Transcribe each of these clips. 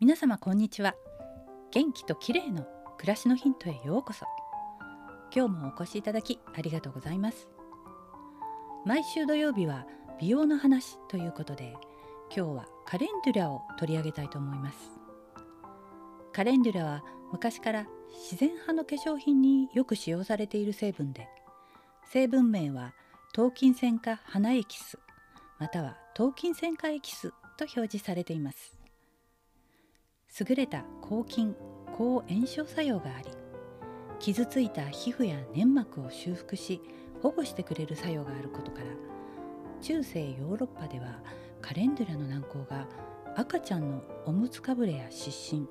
皆様こんにちは。元気と綺麗の暮らしのヒントへようこそ。今日もお越しいただきありがとうございます。毎週土曜日は美容の話ということで今日はカレンデュラを取り上げたいと思います。カレンデュラは昔から自然派の化粧品によく使用されている成分で成分名は糖筋線化花エキスまたは糖筋線化エキスと表示されています。優れた抗菌抗炎症作用があり傷ついた皮膚や粘膜を修復し保護してくれる作用があることから中世ヨーロッパではカレンデュラの軟膏が赤ちゃんのおむつかぶれや湿疹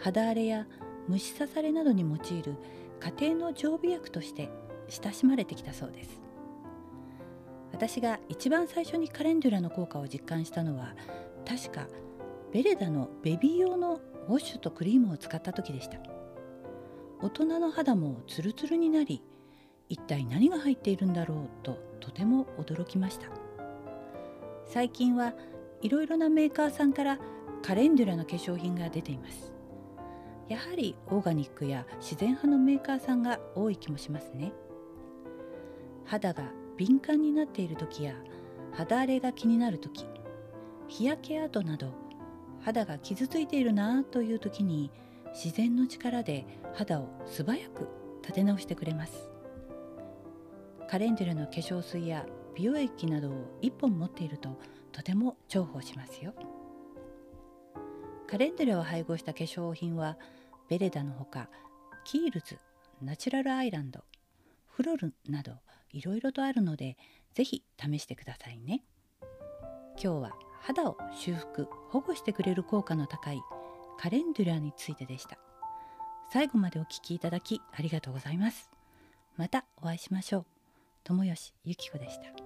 肌荒れや虫刺されなどに用いる家庭の常備薬として親しまれてきたそうです。私が一番最初にカレンデュラの効果を実感したのは確かベレダのベビー用のウォッシュとクリームを使った時でした。大人の肌もツルツルになり一体何が入っているんだろうととても驚きました。最近はいろいろなメーカーさんからカレンデュラの化粧品が出ています。やはりオーガニックや自然派のメーカーさんが多い気もしますね。肌が敏感になっている時や肌荒れが気になる時日焼け跡など肌が傷ついているなという時に自然の力で肌を素早く立て直してくれます。カレンデュラの化粧水や美容液などを1本持っているととても重宝しますよ。カレンデュラを配合した化粧品はベレダのほかキールズナチュラルアイランドフロルなどいろいろとあるので是非試してくださいね。今日は肌を修復保護してくれる効果の高いカレンデュラについてでした。最後までお聴きいただきありがとうございます。またお会いしましょう。友吉ゆき子でした。